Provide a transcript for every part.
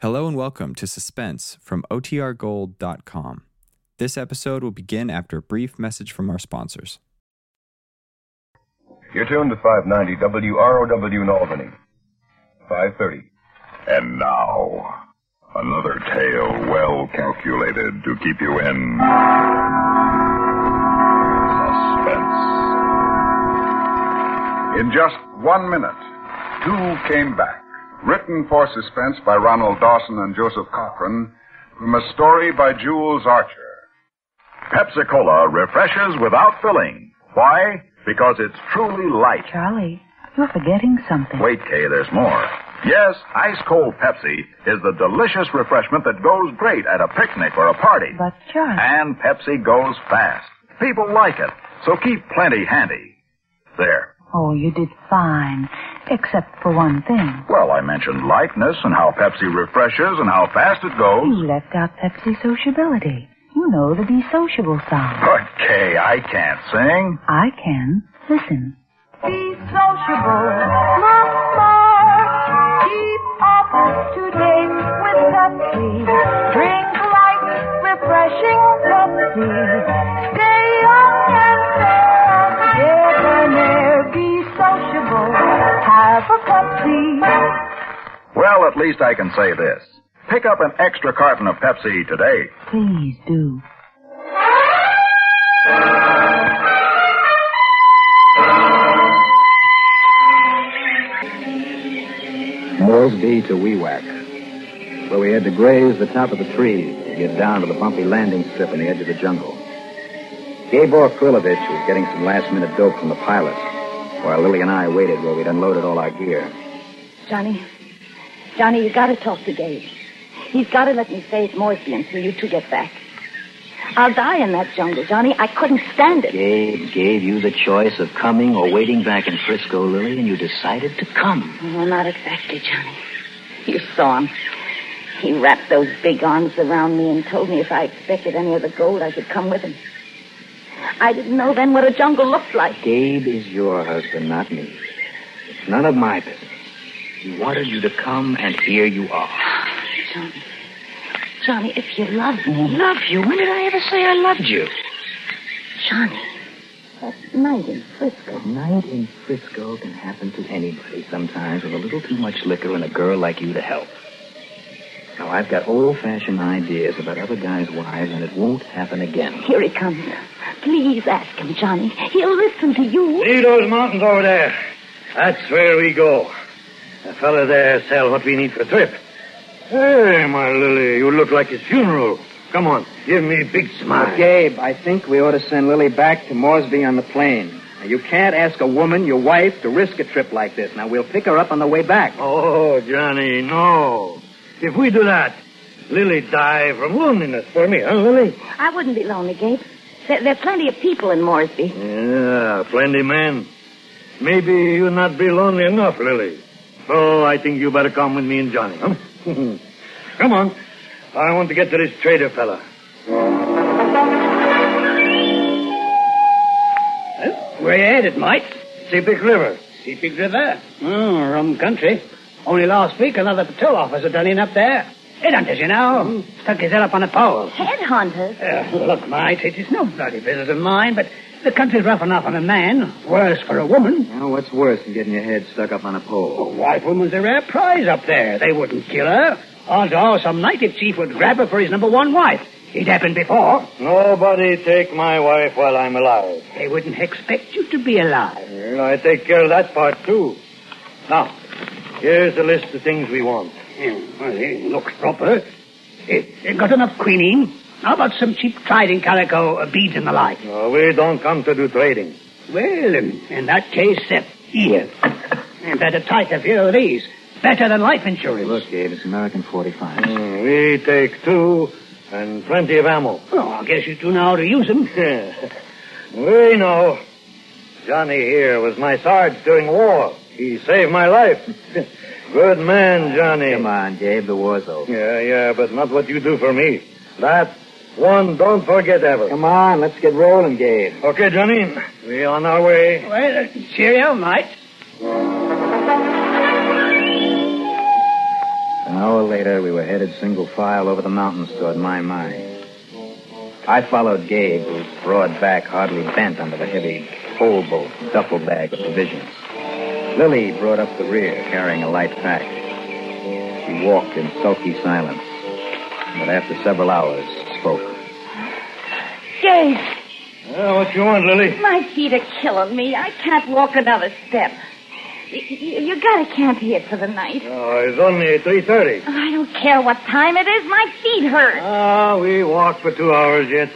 Hello and welcome to Suspense from OTRGold.com. This episode will begin after a brief message from our sponsors. You're tuned to 590 WROW in Albany. 530. And now, another tale well calculated to keep you in suspense. In just one minute, two came back. Written for suspense by Ronald Dawson and Joseph Cochran from a story by Jules Archer. Pepsi Cola refreshes without filling. Why? Because it's truly light. Charlie, you're forgetting something. Wait, Kay, there's more. Yes, ice cold Pepsi is the delicious refreshment that goes great at a picnic or a party. But, Charlie. And Pepsi goes fast. People like it, so keep plenty handy. There. Oh, you did fine. Except for one thing. Well, I mentioned lightness and how Pepsi refreshes and how fast it goes. You left out Pepsi sociability. You know the Be Sociable song. But, Kay, I can't sing. I can. Listen. Be sociable, not more. Keep up to date with Pepsi. Drink light, refreshing Pepsi. Sociable. Have a Pepsi. Well, at least I can say this. Pick up an extra carton of Pepsi today. Please do. Moresby to Wewak, where we had to graze the top of the trees to get down to the bumpy landing strip on the edge of the jungle. Gabor Krilovich was getting some last-minute dope from the pilot, while Lily and I waited where we'd unloaded all our gear. Johnny, Johnny, you gotta talk to Gabe. He's gotta let me stay at Moresby until you two get back. I'll die in that jungle, Johnny. I couldn't stand it. Gabe gave you the choice of coming or waiting back in Frisco, Lily, and you decided to come. Well, not exactly, Johnny. You saw him. He wrapped those big arms around me and told me if I expected any of the gold, I should come with him. I didn't know then what a jungle looked like. Gabe is your husband, not me. It's none of my business. He wanted you to come, and here you are. Johnny, Johnny, if you love me. Love you? When did I ever say I loved you? Johnny, that night in Frisco. A Night in Frisco can happen to anybody sometimes with a little too much liquor and a girl like you to help. Now, I've got old-fashioned ideas about other guys' wives, and it won't happen again. Here he comes. Please ask him, Johnny. He'll listen to you. See those mountains over there? That's where we go. The fella there sell what we need for the trip. Hey, my Lily, you look like his funeral. Come on, give me a big smile. Gabe, I think we ought to send Lily back to Moresby on the plane. Now, you can't ask a woman, your wife, to risk a trip like this. Now, we'll pick her up on the way back. Oh, Johnny, no. If we do that, Lily die from loneliness for me, huh, Lily? I wouldn't be lonely, Gabe. There, there are plenty of people in Moresby. Yeah, plenty man. Maybe you'll not be lonely enough, Lily. So I think you better come with me and Johnny, huh? come on. I want to get to this trader fella. Where you headed, mate? Sepik River. Sepik River? Oh, rum country. Only last week another patrol officer done in up there. Headhunters, you know. Stuck his head up on a pole. Headhunters? Uh, look, mate, it is no bloody business of mine, but the country's rough enough on a man. Worse for a woman. Now, what's worse than getting your head stuck up on a pole? A white woman's a rare prize up there. They wouldn't kill her. Odds are some native chief would grab her for his number one wife. It happened before. Nobody take my wife while I'm alive. They wouldn't expect you to be alive. Well, I take care of that part, too. Now, here's the list of things we want. Yeah, well, it looks proper. It, it got enough quinine. How about some cheap trading calico, uh, beads and the like? No, we don't come to do trading. Well, in, in that case, uh, here. And better take a few of these. Better than life insurance. Look, Gabe, it's American 45. Mm, we take two and plenty of ammo. Oh, I guess you two know how to use them. we know. Johnny here was my sarge during war. He saved my life. Good man, Johnny. Come on, Gabe, the war's over. Yeah, yeah, but not what you do for me. That one don't forget ever. Come on, let's get rolling, Gabe. Okay, Johnny. We're on our way. Well, uh, cheerio, mate. An hour later, we were headed single file over the mountains toward my mine. I followed Gabe, whose broad back hardly bent under the heavy pole boat duffel bag of provisions. Lily brought up the rear, carrying a light pack. She walked in sulky silence, but after several hours, spoke. Gabe, Uh, what you want, Lily? my feet are killing me. I can't walk another step. You, you, you gotta camp here for the night. Oh, it's only 3.30. I don't care what time it is. My feet hurt. Ah, we walked for two hours yet.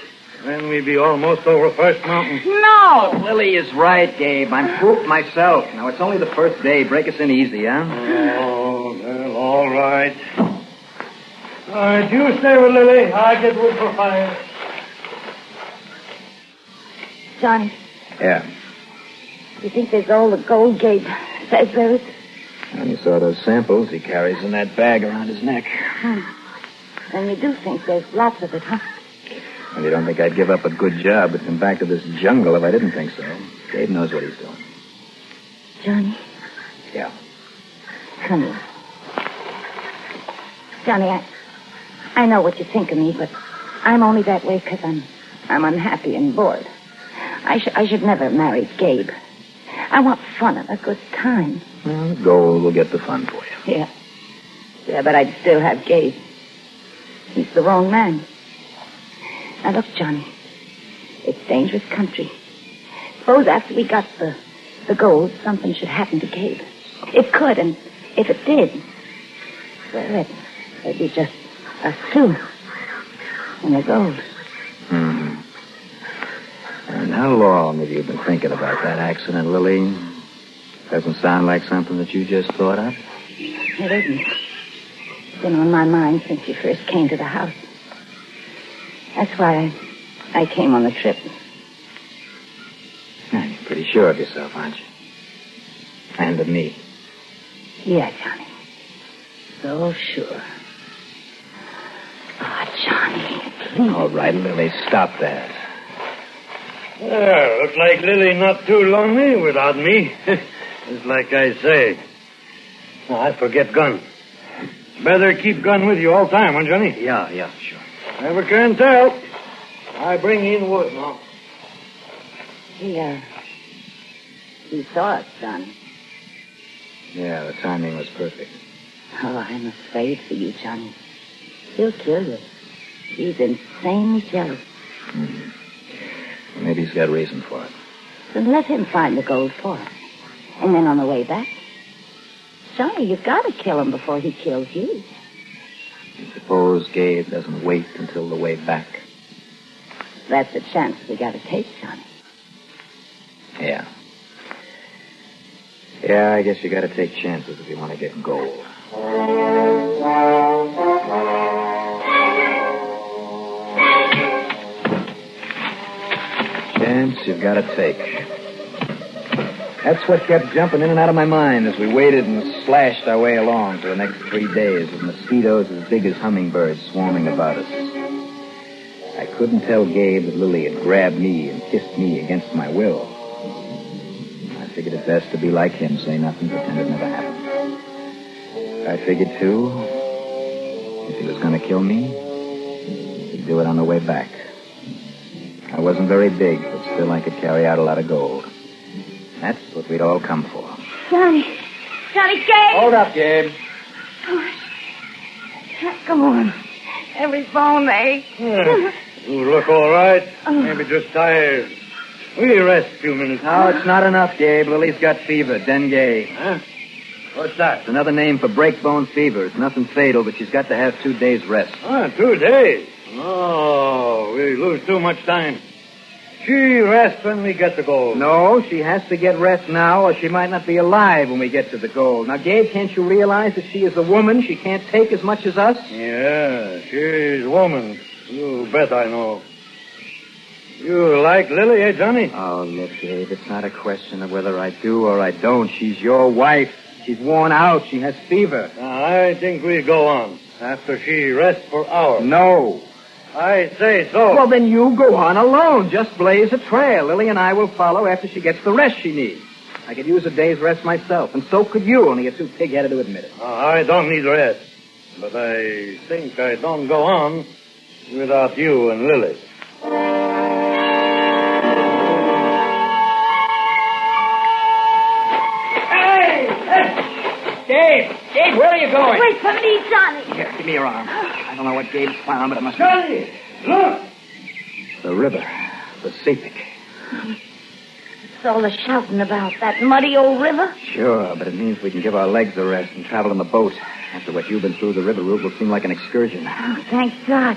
Then we'd be almost over First Mountain. No. Lily is right, Gabe. I'm pooped myself. Now, it's only the first day. Break us in easy, huh? Oh, well, all right. All right, you stay with Lily. I get wood for fire. Johnny, Yeah. you think there's all the gold Gabe says there is? And you saw those samples he carries in that bag around his neck. Hmm. And you do think there's lots of it, huh? And you don't think I'd give up a good job and come back to this jungle if I didn't think so. Gabe knows what he's doing. Johnny? Yeah. Come here. Johnny, I, I know what you think of me, but I'm only that way because I'm, I'm unhappy and bored. I, sh- I should never marry Gabe. I want fun and a good time. Well, gold will get the fun for you. Yeah. Yeah, but I'd still have Gabe. He's the wrong man. Now look, Johnny. It's dangerous country. Suppose after we got the, the gold, something should happen to Gabe. It could, and if it did, well, it, it'd be just us two. And the gold. Hmm. And how long have you been thinking about that accident, Lily? Doesn't sound like something that you just thought of. It isn't. It's been on my mind since you first came to the house. That's why I, I came on the trip. Yeah, You're pretty sure of yourself, aren't you? And of me. Yeah, Johnny. So sure. Oh, Johnny, please. All right, Lily, stop that. Yeah, looks like Lily not too lonely without me. It's like I say. Oh, I forget gun. Better keep gun with you all time, huh, Johnny? Yeah, yeah, sure. Never can tell. I bring in wood now. He, uh, he saw us, Johnny. Yeah, the timing was perfect. Oh, I'm afraid for you, Johnny. He'll kill you. He's insanely jealous. Mm-hmm. Maybe he's got reason for it. Then let him find the gold for us. And then on the way back, Johnny, you've got to kill him before he kills you. You suppose Gabe doesn't wait until the way back. That's a chance we got to take, Johnny. Yeah. Yeah, I guess you gotta take chances if you want to get gold. Chance you've got to take. That's what kept jumping in and out of my mind as we waited and slashed our way along for the next three days with mosquitoes as big as hummingbirds swarming about us. I couldn't tell Gabe that Lily had grabbed me and kissed me against my will. I figured it best to be like him, say nothing, pretend it never happened. I figured, too, if he was going to kill me, he'd do it on the way back. I wasn't very big, but still I could carry out a lot of gold. That's what we'd all come for. Johnny. Johnny, Gabe! Hold up, Gabe. Oh, can't go on. Every bone aches. Yeah. You look all right. Maybe just tired. We rest a few minutes. No, it's not enough, Gabe. Lily's got fever, dengue. Huh? What's that? It's another name for breakbone fever. It's nothing fatal, but she's got to have two days rest. Ah, two days. Oh, we lose too much time. She rests when we get the gold. No, she has to get rest now, or she might not be alive when we get to the gold. Now, Gabe, can't you realize that she is a woman? She can't take as much as us? Yeah, she's a woman. You bet I know. You like Lily, eh, Johnny? Oh, look, Gabe, it's not a question of whether I do or I don't. She's your wife. She's worn out. She has fever. I think we go on after she rests for hours. No. I say so. Well, then you go on alone. Just blaze a trail. Lily and I will follow after she gets the rest she needs. I could use a day's rest myself, and so could you, only you're too pig-headed to admit it. Oh, I don't need rest. But I think I don't go on without you and Lily. Hey! Hey! Gabe! Gabe, where are you going? Wait for me, Johnny. Here, give me your arm. I don't know what Gabe's found, but it must Johnny! Look! The river. The Sepik. It's all the shouting about that muddy old river. Sure, but it means we can give our legs a rest and travel in the boat. After what you've been through, the river route will seem like an excursion. Oh, thank God.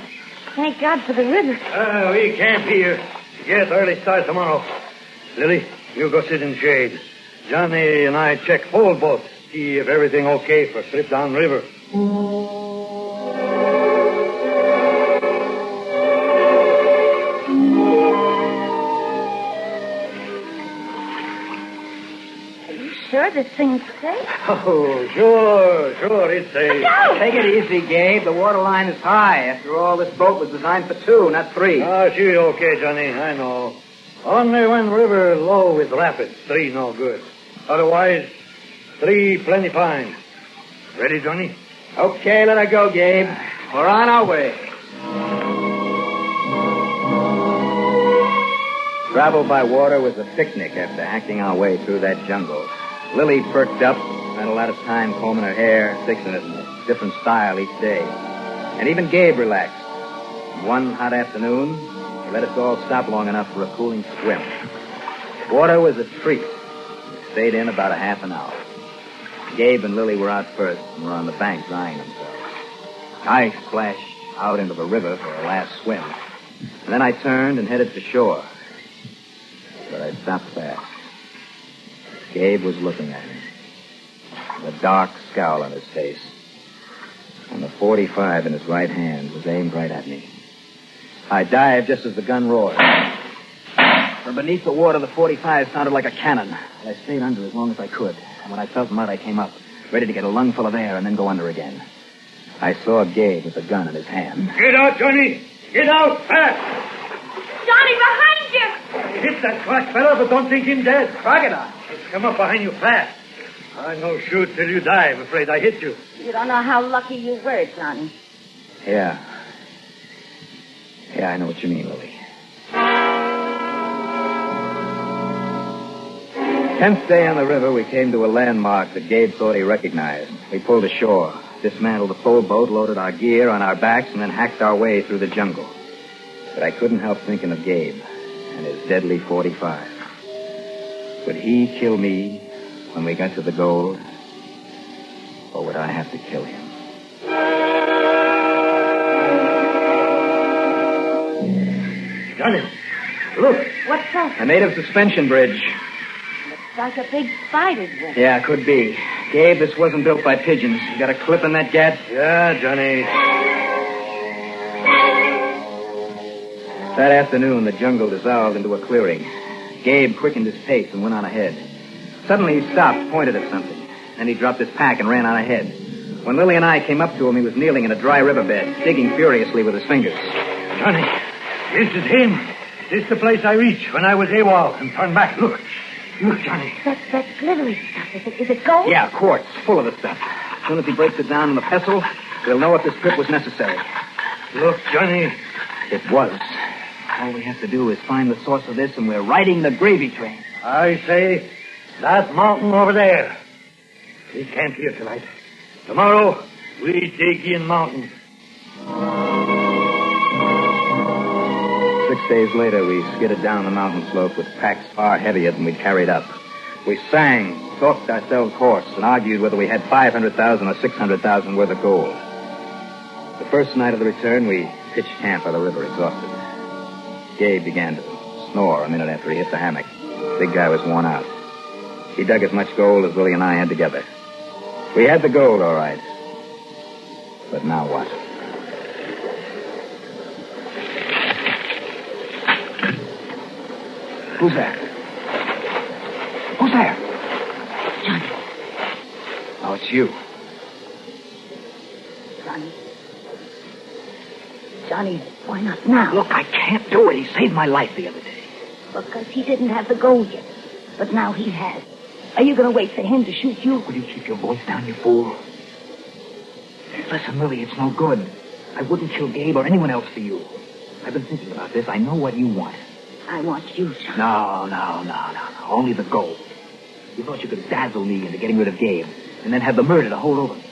Thank God for the river. Uh, we camp here. Get early start tomorrow. Lily, you go sit in shade. Johnny and I check whole boat. See if everything okay for trip down river. Are you sure this thing's safe? Oh, sure, sure, it's safe. Take it easy, Gabe. The water line is high. After all, this boat was designed for two, not three. Ah, she okay, Johnny. I know. Only when river low with rapids, three no good. Otherwise, three plenty fine. Ready, Johnny? Okay, let her go, Gabe. We're on our way. Travel by water was a picnic after hacking our way through that jungle. Lily perked up, spent a lot of time combing her hair, fixing it in a different style each day. And even Gabe relaxed. One hot afternoon, he let us all stop long enough for a cooling swim. Water was a treat. We stayed in about a half an hour. Gabe and Lily were out first and were on the bank drying themselves. I splashed out into the river for a last swim. And then I turned and headed for shore. But I stopped fast. Gabe was looking at me. With a dark scowl on his face. And the 45 in his right hand was aimed right at me. I dived just as the gun roared. From beneath the water, the 45 sounded like a cannon. I stayed under as long as I could. And when I felt mud, I came up, ready to get a lungful of air and then go under again. I saw Gabe with the gun in his hand. Get out, Johnny! Get out, fast! Johnny, behind you! Hit that crack fellow, but don't think him dead. Crocodile. Come up behind you fast. I no shoot till you die. I'm afraid I hit you. You don't know how lucky you were, Johnny. Yeah. Yeah, I know what you mean, Lily. Tenth day on the river, we came to a landmark that Gabe thought he recognized. We pulled ashore, dismantled the full boat, loaded our gear on our backs, and then hacked our way through the jungle. But I couldn't help thinking of Gabe and his deadly 45. Would he kill me when we got to the gold? Or would I have to kill him? Johnny, look. What's that? A native suspension bridge. Looks like a big spider's web. Yeah, could be. Gabe, this wasn't built by pigeons. You got a clip in that gat? Yeah, Johnny. That afternoon, the jungle dissolved into a clearing. Gabe quickened his pace and went on ahead. Suddenly, he stopped, pointed at something. Then he dropped his pack and ran on ahead. When Lily and I came up to him, he was kneeling in a dry riverbed, digging furiously with his fingers. Johnny, this is him. This is the place I reached when I was AWOL and turned back. Look. Look, Johnny. That, that glittery stuff. Is it, is it gold? Yeah, quartz, full of the stuff. As soon as he breaks it down in the pestle, we'll know if this trip was necessary. Look, Johnny. It was. All we have to do is find the source of this, and we're riding the gravy train. I say, that mountain over there. We camp here tonight. Tomorrow, we dig in mountain. Six days later, we skidded down the mountain slope with packs far heavier than we'd carried up. We sang, talked ourselves hoarse, and argued whether we had 500,000 or 600,000 worth of gold. The first night of the return, we pitched camp by the river, exhausted. Gabe began to snore a minute after he hit the hammock. The Big guy was worn out. He dug as much gold as Willie and I had together. We had the gold, all right. But now what? Who's there? Who's there? Johnny. Oh, it's you. Johnny. Johnny, why not now? Look, I can't do it. He saved my life the other day. Because he didn't have the gold yet. But now he has. Are you going to wait for him to shoot you? Will you keep your voice down, you fool? Listen, Lily, it's no good. I wouldn't kill Gabe or anyone else for you. I've been thinking about this. I know what you want. I want you, Johnny. No, no, no, no, no. Only the gold. You thought you could dazzle me into getting rid of Gabe and then have the murder to hold over me.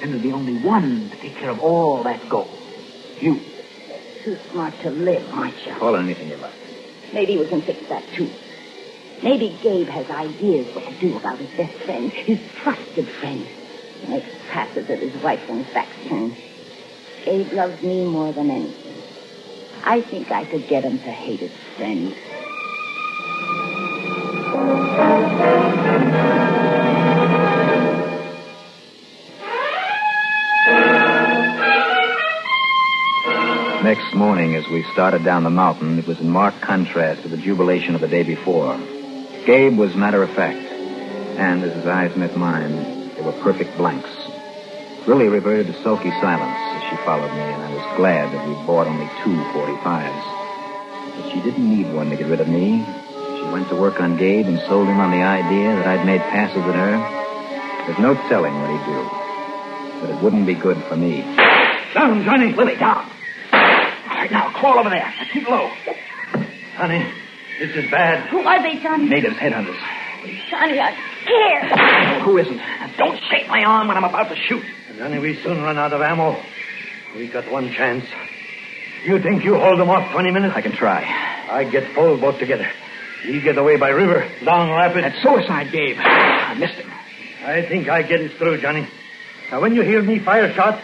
Then there'd be only one to take care of all that gold. You. Too smart to live, aren't you? Call anything you like. Maybe we can fix that, too. Maybe Gabe has ideas what to do about his best friend, his trusted friend. He Makes passes at his wife when his back's turned. Gabe loves me more than anything. I think I could get him to hate his friend. Morning, as we started down the mountain, it was in marked contrast to the jubilation of the day before. Gabe was matter of fact, and as his eyes met mine, they were perfect blanks. Lily reverted to sulky silence as she followed me, and I was glad that we bought only two 45s. But she didn't need one to get rid of me. She went to work on Gabe and sold him on the idea that I'd made passes at her. There's no telling what he'd do. But it wouldn't be good for me. Down, Johnny. Lily, down. All right, now, crawl over there. Now, keep low. Honey, this is bad. Who are they, Johnny? Natives, headhunters. Johnny, I'm scared. Who isn't? Now, don't shake my arm when I'm about to shoot. Johnny, we soon run out of ammo. We got one chance. You think you hold them off 20 minutes? I can try. I get Pole boat together. We get away by river, down rapid. That's suicide, Gabe. I missed him. I think I get it through, Johnny. Now, when you hear me fire shot,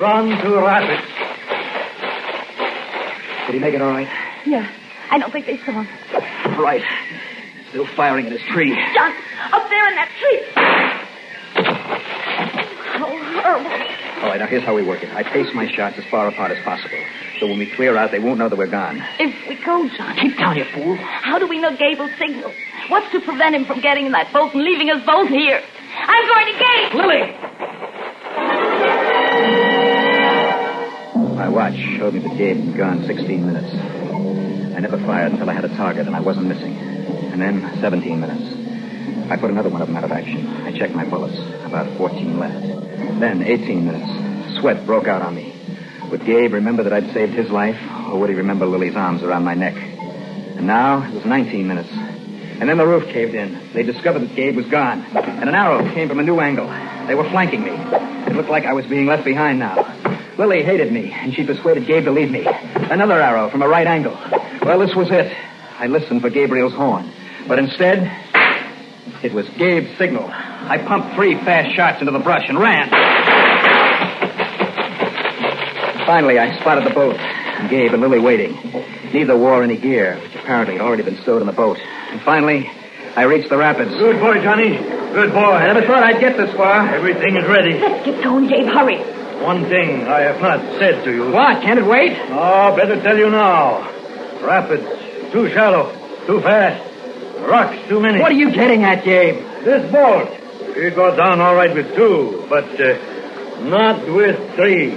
run to rapid. Did he make it all right? Yeah. I don't think they saw him. Right. Still firing at his tree. John, up there in that tree. Oh, horrible. All right, now here's how we work it. I pace my shots as far apart as possible. So when we clear out, they won't know that we're gone. If we go, John. Keep down, you fool. How do we know Gable signal? What's to prevent him from getting in that boat and leaving us both here? I'm going to Gabe. Lily! Watch showed me that Gabe had been gone 16 minutes. I never fired until I had a target and I wasn't missing. And then 17 minutes. I put another one of them out of action. I checked my bullets. About 14 left. Then 18 minutes. Sweat broke out on me. Would Gabe remember that I'd saved his life, or would he remember Lily's arms around my neck? And now it was 19 minutes. And then the roof caved in. They discovered that Gabe was gone. And an arrow came from a new angle. They were flanking me. It looked like I was being left behind now. Lily hated me, and she persuaded Gabe to leave me. Another arrow from a right angle. Well, this was it. I listened for Gabriel's horn. But instead, it was Gabe's signal. I pumped three fast shots into the brush and ran. Finally, I spotted the boat, Gabe and Lily waiting. Neither wore any gear, which apparently had already been stowed in the boat. And finally, I reached the rapids. Good boy, Johnny. Good boy. I never thought I'd get this far. Everything is ready. Let's get going, Gabe. Hurry. One thing I have not said to you. What? Can't it wait? Oh, better tell you now. Rapids, too shallow, too fast. Rocks, too many. What are you getting at, Gabe? This boat. We go down all right with two, but uh, not with three.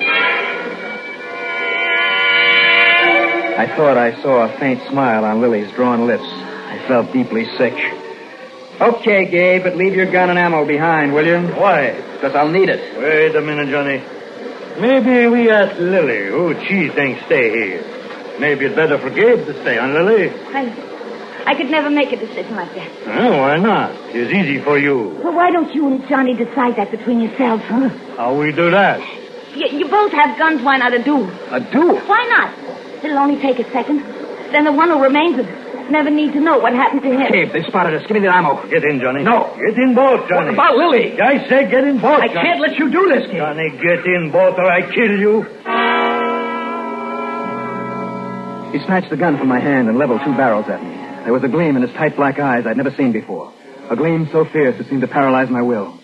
I thought I saw a faint smile on Lily's drawn lips. I felt deeply sick. Okay, Gabe, but leave your gun and ammo behind, will you? Why? Because I'll need it. Wait a minute, Johnny. Maybe we ask Lily who she thinks stay here. Maybe it's better for Gabe to stay, huh, Lily? I, I could never make a decision like that. Oh, why not? It's easy for you. Well, why don't you and Johnny decide that between yourselves, huh? How we do that? You, you both have guns. Why not a duel? A duel? Why not? It'll only take a second. Then the one who remains would never need to know what happened to him. Gabe, they spotted us. Give me the ammo. Get in, Johnny. No. Get in both, Johnny. What about Lily? I said get in both, I Johnny. can't let you do this, Gabe. Johnny, get in both or I kill you. He snatched the gun from my hand and leveled two barrels at me. There was a gleam in his tight black eyes I'd never seen before. A gleam so fierce it seemed to paralyze my will.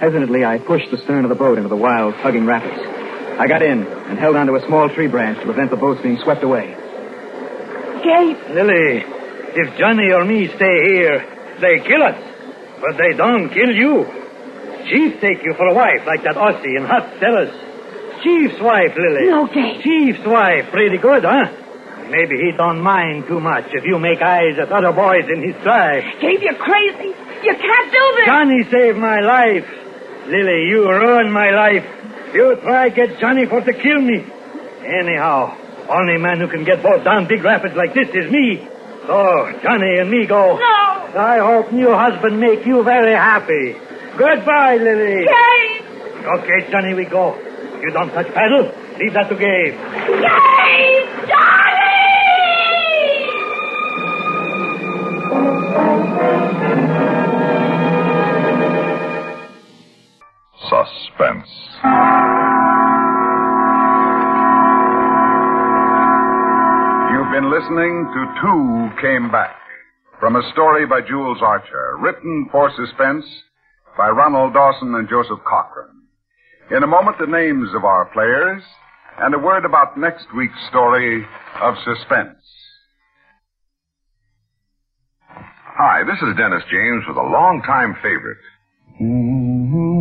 Hesitantly, I pushed the stern of the boat into the wild, tugging rapids. I got in and held onto a small tree branch to prevent the boats being swept away. Gabe, Lily, if Johnny or me stay here, they kill us. But they don't kill you. Chief take you for a wife like that Aussie in Hot Cellars. Chief's wife, Lily. no. Chief's wife, pretty good, huh? Maybe he don't mind too much if you make eyes at other boys in his tribe. Gabe, you're crazy. You can't do this. Johnny saved my life. Lily, you ruined my life. You try get Johnny for to kill me. Anyhow, only man who can get both down big rapids like this is me. So, Johnny and me go. No. I hope new husband make you very happy. Goodbye, Lily. Gabe! Okay, Johnny, we go. You don't touch paddle. Leave that to Gabe. Gabe! Johnny! Suspense. Been listening to Two Came Back from a story by Jules Archer, written for suspense by Ronald Dawson and Joseph Cochran. In a moment, the names of our players and a word about next week's story of suspense. Hi, this is Dennis James with a longtime favorite. Yes,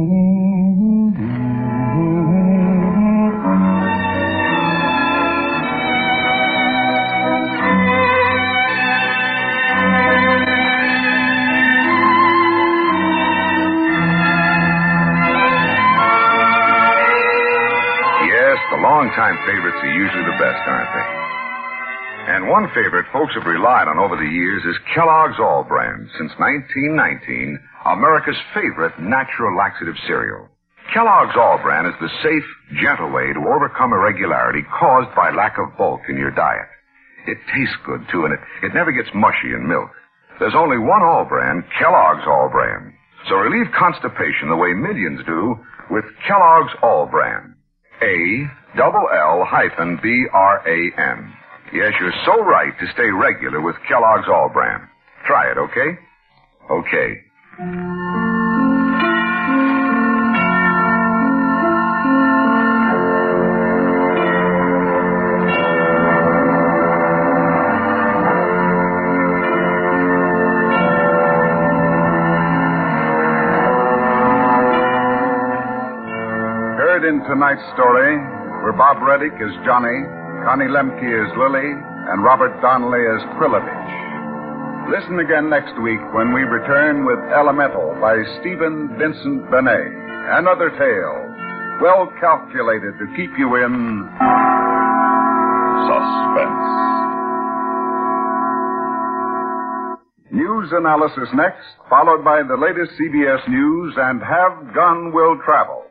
favorites are usually the best, aren't they? And one favorite folks have relied on over the years is Kellogg's All-Bran. Since 1919, America's favorite natural laxative cereal. Kellogg's All-Bran is the safe, gentle way to overcome irregularity caused by lack of bulk in your diet. It tastes good, too, and it, it never gets mushy in milk. There's only one All-Bran, Kellogg's All-Bran. So relieve constipation the way millions do with Kellogg's All-Bran. A double L hyphen B R A N. Yes, you're so right to stay regular with Kellogg's All-Bran. Try it, okay? Okay. Heard in tonight's story were Bob Reddick is Johnny, Connie Lemke is Lily, and Robert Donnelly is Krilovich. Listen again next week when we return with Elemental by Stephen Vincent Benet. Another tale, well calculated to keep you in Suspense. news analysis next, followed by the latest CBS news and Have Gun Will Travel.